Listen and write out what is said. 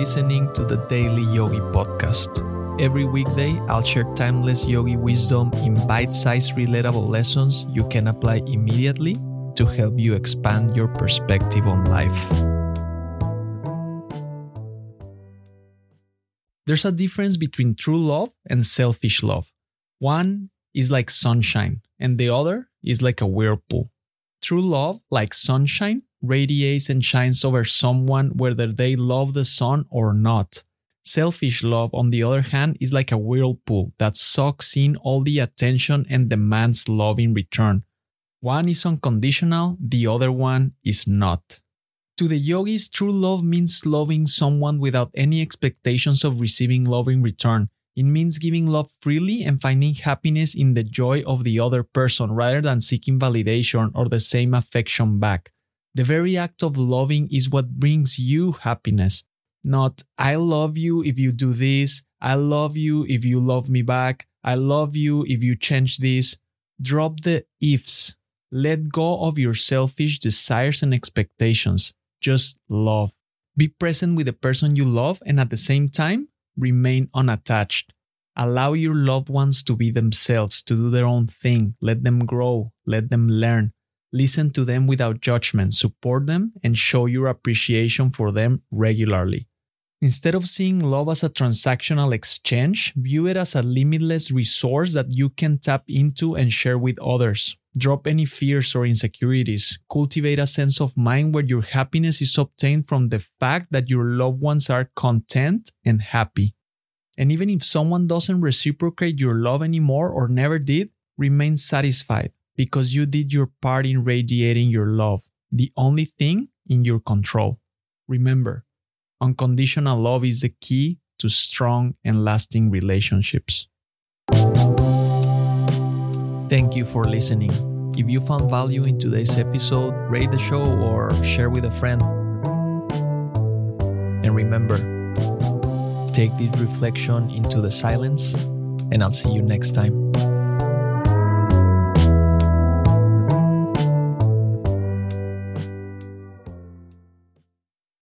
listening to the Daily Yogi Podcast. Every weekday, I'll share timeless yogi wisdom in bite sized, relatable lessons you can apply immediately to help you expand your perspective on life. There's a difference between true love and selfish love. One is like sunshine, and the other is like a whirlpool. True love, like sunshine, radiates and shines over someone whether they love the sun or not. Selfish love, on the other hand, is like a whirlpool that sucks in all the attention and demands love in return. One is unconditional, the other one is not. To the yogis, true love means loving someone without any expectations of receiving love in return. It means giving love freely and finding happiness in the joy of the other person rather than seeking validation or the same affection back. The very act of loving is what brings you happiness. Not, I love you if you do this, I love you if you love me back, I love you if you change this. Drop the ifs. Let go of your selfish desires and expectations. Just love. Be present with the person you love and at the same time, remain unattached. Allow your loved ones to be themselves, to do their own thing. Let them grow, let them learn. Listen to them without judgment, support them, and show your appreciation for them regularly. Instead of seeing love as a transactional exchange, view it as a limitless resource that you can tap into and share with others. Drop any fears or insecurities. Cultivate a sense of mind where your happiness is obtained from the fact that your loved ones are content and happy. And even if someone doesn't reciprocate your love anymore or never did, remain satisfied because you did your part in radiating your love, the only thing in your control. Remember, unconditional love is the key to strong and lasting relationships. Thank you for listening. If you found value in today's episode, rate the show or share with a friend. And remember, take this reflection into the silence, and I'll see you next time.